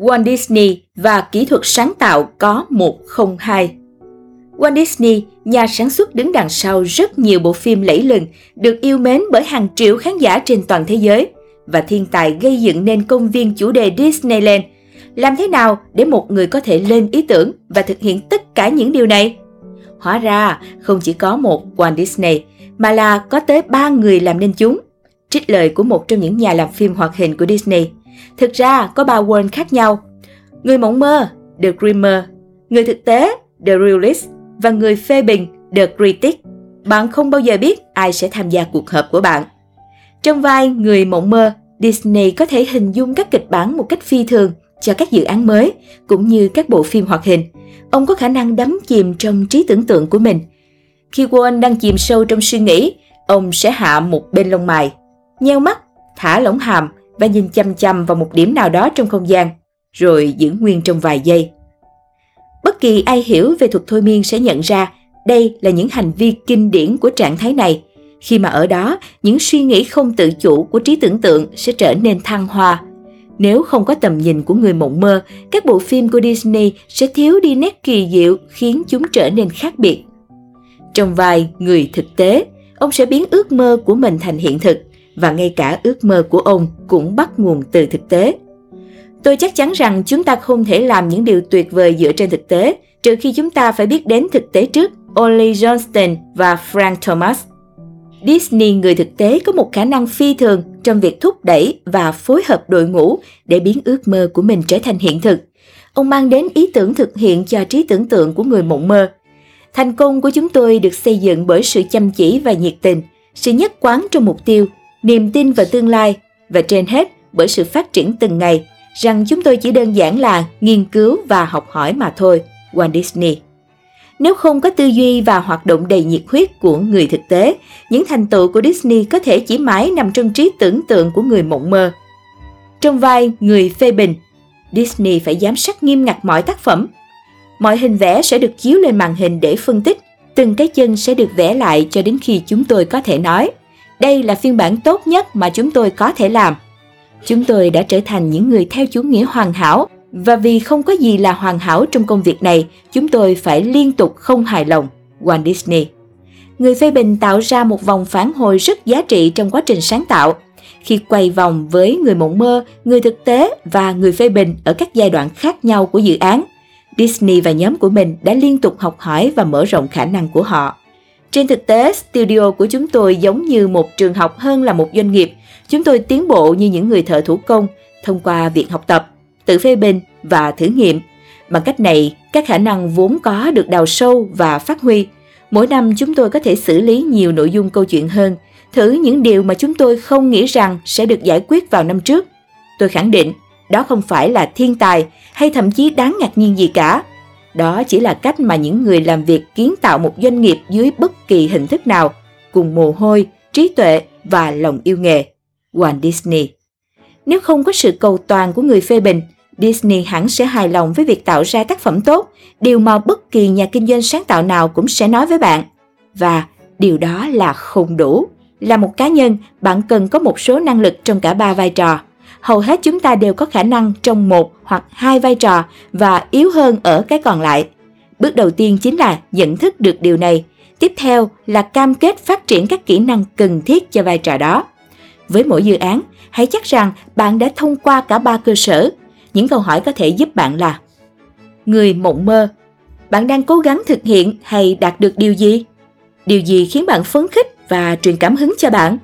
Walt Disney và kỹ thuật sáng tạo có 102. Walt Disney, nhà sản xuất đứng đằng sau rất nhiều bộ phim lẫy lừng, được yêu mến bởi hàng triệu khán giả trên toàn thế giới và thiên tài gây dựng nên công viên chủ đề Disneyland. Làm thế nào để một người có thể lên ý tưởng và thực hiện tất cả những điều này? Hóa ra, không chỉ có một Walt Disney, mà là có tới ba người làm nên chúng. Trích lời của một trong những nhà làm phim hoạt hình của Disney. Thực ra, có ba World khác nhau. Người mộng mơ, The Dreamer, người thực tế, The Realist và người phê bình, The Critic. Bạn không bao giờ biết ai sẽ tham gia cuộc họp của bạn. Trong vai người mộng mơ, Disney có thể hình dung các kịch bản một cách phi thường cho các dự án mới cũng như các bộ phim hoạt hình. Ông có khả năng đắm chìm trong trí tưởng tượng của mình. Khi Walt đang chìm sâu trong suy nghĩ, ông sẽ hạ một bên lông mày, nheo mắt, thả lỏng hàm và nhìn chăm chăm vào một điểm nào đó trong không gian, rồi giữ nguyên trong vài giây. Bất kỳ ai hiểu về thuật thôi miên sẽ nhận ra đây là những hành vi kinh điển của trạng thái này. Khi mà ở đó, những suy nghĩ không tự chủ của trí tưởng tượng sẽ trở nên thăng hoa. Nếu không có tầm nhìn của người mộng mơ, các bộ phim của Disney sẽ thiếu đi nét kỳ diệu khiến chúng trở nên khác biệt. Trong vai người thực tế, ông sẽ biến ước mơ của mình thành hiện thực và ngay cả ước mơ của ông cũng bắt nguồn từ thực tế. Tôi chắc chắn rằng chúng ta không thể làm những điều tuyệt vời dựa trên thực tế, trừ khi chúng ta phải biết đến thực tế trước, Ollie Johnston và Frank Thomas. Disney người thực tế có một khả năng phi thường trong việc thúc đẩy và phối hợp đội ngũ để biến ước mơ của mình trở thành hiện thực. Ông mang đến ý tưởng thực hiện cho trí tưởng tượng của người mộng mơ. Thành công của chúng tôi được xây dựng bởi sự chăm chỉ và nhiệt tình, sự nhất quán trong mục tiêu, niềm tin vào tương lai và trên hết bởi sự phát triển từng ngày rằng chúng tôi chỉ đơn giản là nghiên cứu và học hỏi mà thôi, Walt Disney. Nếu không có tư duy và hoạt động đầy nhiệt huyết của người thực tế, những thành tựu của Disney có thể chỉ mãi nằm trong trí tưởng tượng của người mộng mơ. Trong vai người phê bình, Disney phải giám sát nghiêm ngặt mọi tác phẩm. Mọi hình vẽ sẽ được chiếu lên màn hình để phân tích, từng cái chân sẽ được vẽ lại cho đến khi chúng tôi có thể nói đây là phiên bản tốt nhất mà chúng tôi có thể làm. Chúng tôi đã trở thành những người theo chủ nghĩa hoàn hảo và vì không có gì là hoàn hảo trong công việc này, chúng tôi phải liên tục không hài lòng. Walt Disney Người phê bình tạo ra một vòng phản hồi rất giá trị trong quá trình sáng tạo. Khi quay vòng với người mộng mơ, người thực tế và người phê bình ở các giai đoạn khác nhau của dự án, Disney và nhóm của mình đã liên tục học hỏi và mở rộng khả năng của họ. Trên thực tế, studio của chúng tôi giống như một trường học hơn là một doanh nghiệp. Chúng tôi tiến bộ như những người thợ thủ công thông qua việc học tập, tự phê bình và thử nghiệm. Bằng cách này, các khả năng vốn có được đào sâu và phát huy. Mỗi năm chúng tôi có thể xử lý nhiều nội dung câu chuyện hơn, thử những điều mà chúng tôi không nghĩ rằng sẽ được giải quyết vào năm trước. Tôi khẳng định, đó không phải là thiên tài hay thậm chí đáng ngạc nhiên gì cả đó chỉ là cách mà những người làm việc kiến tạo một doanh nghiệp dưới bất kỳ hình thức nào, cùng mồ hôi, trí tuệ và lòng yêu nghề. Walt Disney Nếu không có sự cầu toàn của người phê bình, Disney hẳn sẽ hài lòng với việc tạo ra tác phẩm tốt, điều mà bất kỳ nhà kinh doanh sáng tạo nào cũng sẽ nói với bạn. Và điều đó là không đủ. Là một cá nhân, bạn cần có một số năng lực trong cả ba vai trò hầu hết chúng ta đều có khả năng trong một hoặc hai vai trò và yếu hơn ở cái còn lại. Bước đầu tiên chính là nhận thức được điều này. Tiếp theo là cam kết phát triển các kỹ năng cần thiết cho vai trò đó. Với mỗi dự án, hãy chắc rằng bạn đã thông qua cả ba cơ sở. Những câu hỏi có thể giúp bạn là Người mộng mơ, bạn đang cố gắng thực hiện hay đạt được điều gì? Điều gì khiến bạn phấn khích và truyền cảm hứng cho bạn?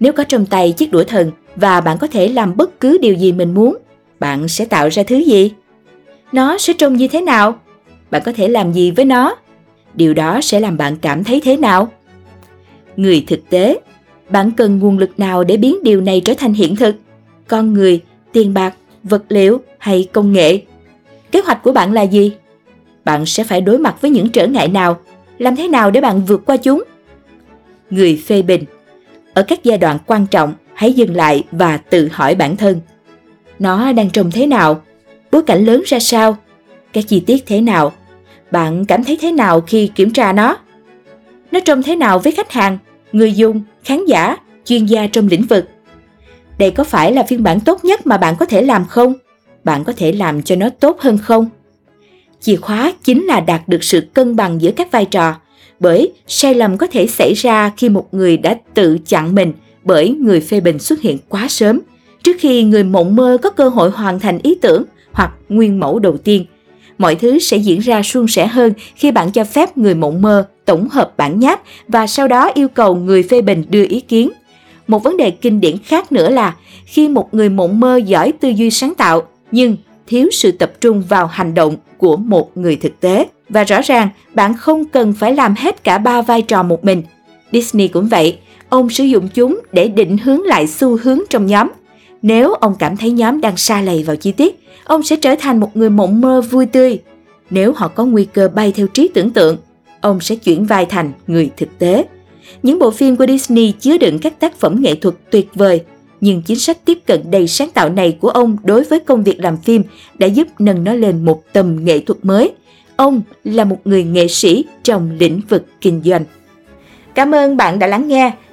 Nếu có trong tay chiếc đũa thần, và bạn có thể làm bất cứ điều gì mình muốn. Bạn sẽ tạo ra thứ gì? Nó sẽ trông như thế nào? Bạn có thể làm gì với nó? Điều đó sẽ làm bạn cảm thấy thế nào? Người thực tế, bạn cần nguồn lực nào để biến điều này trở thành hiện thực? Con người, tiền bạc, vật liệu hay công nghệ? Kế hoạch của bạn là gì? Bạn sẽ phải đối mặt với những trở ngại nào? Làm thế nào để bạn vượt qua chúng? Người phê bình, ở các giai đoạn quan trọng hãy dừng lại và tự hỏi bản thân. Nó đang trông thế nào? Bối cảnh lớn ra sao? Các chi tiết thế nào? Bạn cảm thấy thế nào khi kiểm tra nó? Nó trông thế nào với khách hàng, người dùng, khán giả, chuyên gia trong lĩnh vực? Đây có phải là phiên bản tốt nhất mà bạn có thể làm không? bạn có thể làm cho nó tốt hơn không? Chìa khóa chính là đạt được sự cân bằng giữa các vai trò, bởi sai lầm có thể xảy ra khi một người đã tự chặn mình bởi người phê bình xuất hiện quá sớm, trước khi người mộng mơ có cơ hội hoàn thành ý tưởng hoặc nguyên mẫu đầu tiên. Mọi thứ sẽ diễn ra suôn sẻ hơn khi bạn cho phép người mộng mơ tổng hợp bản nháp và sau đó yêu cầu người phê bình đưa ý kiến. Một vấn đề kinh điển khác nữa là khi một người mộng mơ giỏi tư duy sáng tạo nhưng thiếu sự tập trung vào hành động của một người thực tế. Và rõ ràng, bạn không cần phải làm hết cả ba vai trò một mình. Disney cũng vậy, ông sử dụng chúng để định hướng lại xu hướng trong nhóm. Nếu ông cảm thấy nhóm đang xa lầy vào chi tiết, ông sẽ trở thành một người mộng mơ vui tươi. Nếu họ có nguy cơ bay theo trí tưởng tượng, ông sẽ chuyển vai thành người thực tế. Những bộ phim của Disney chứa đựng các tác phẩm nghệ thuật tuyệt vời, nhưng chính sách tiếp cận đầy sáng tạo này của ông đối với công việc làm phim đã giúp nâng nó lên một tầm nghệ thuật mới. Ông là một người nghệ sĩ trong lĩnh vực kinh doanh. Cảm ơn bạn đã lắng nghe.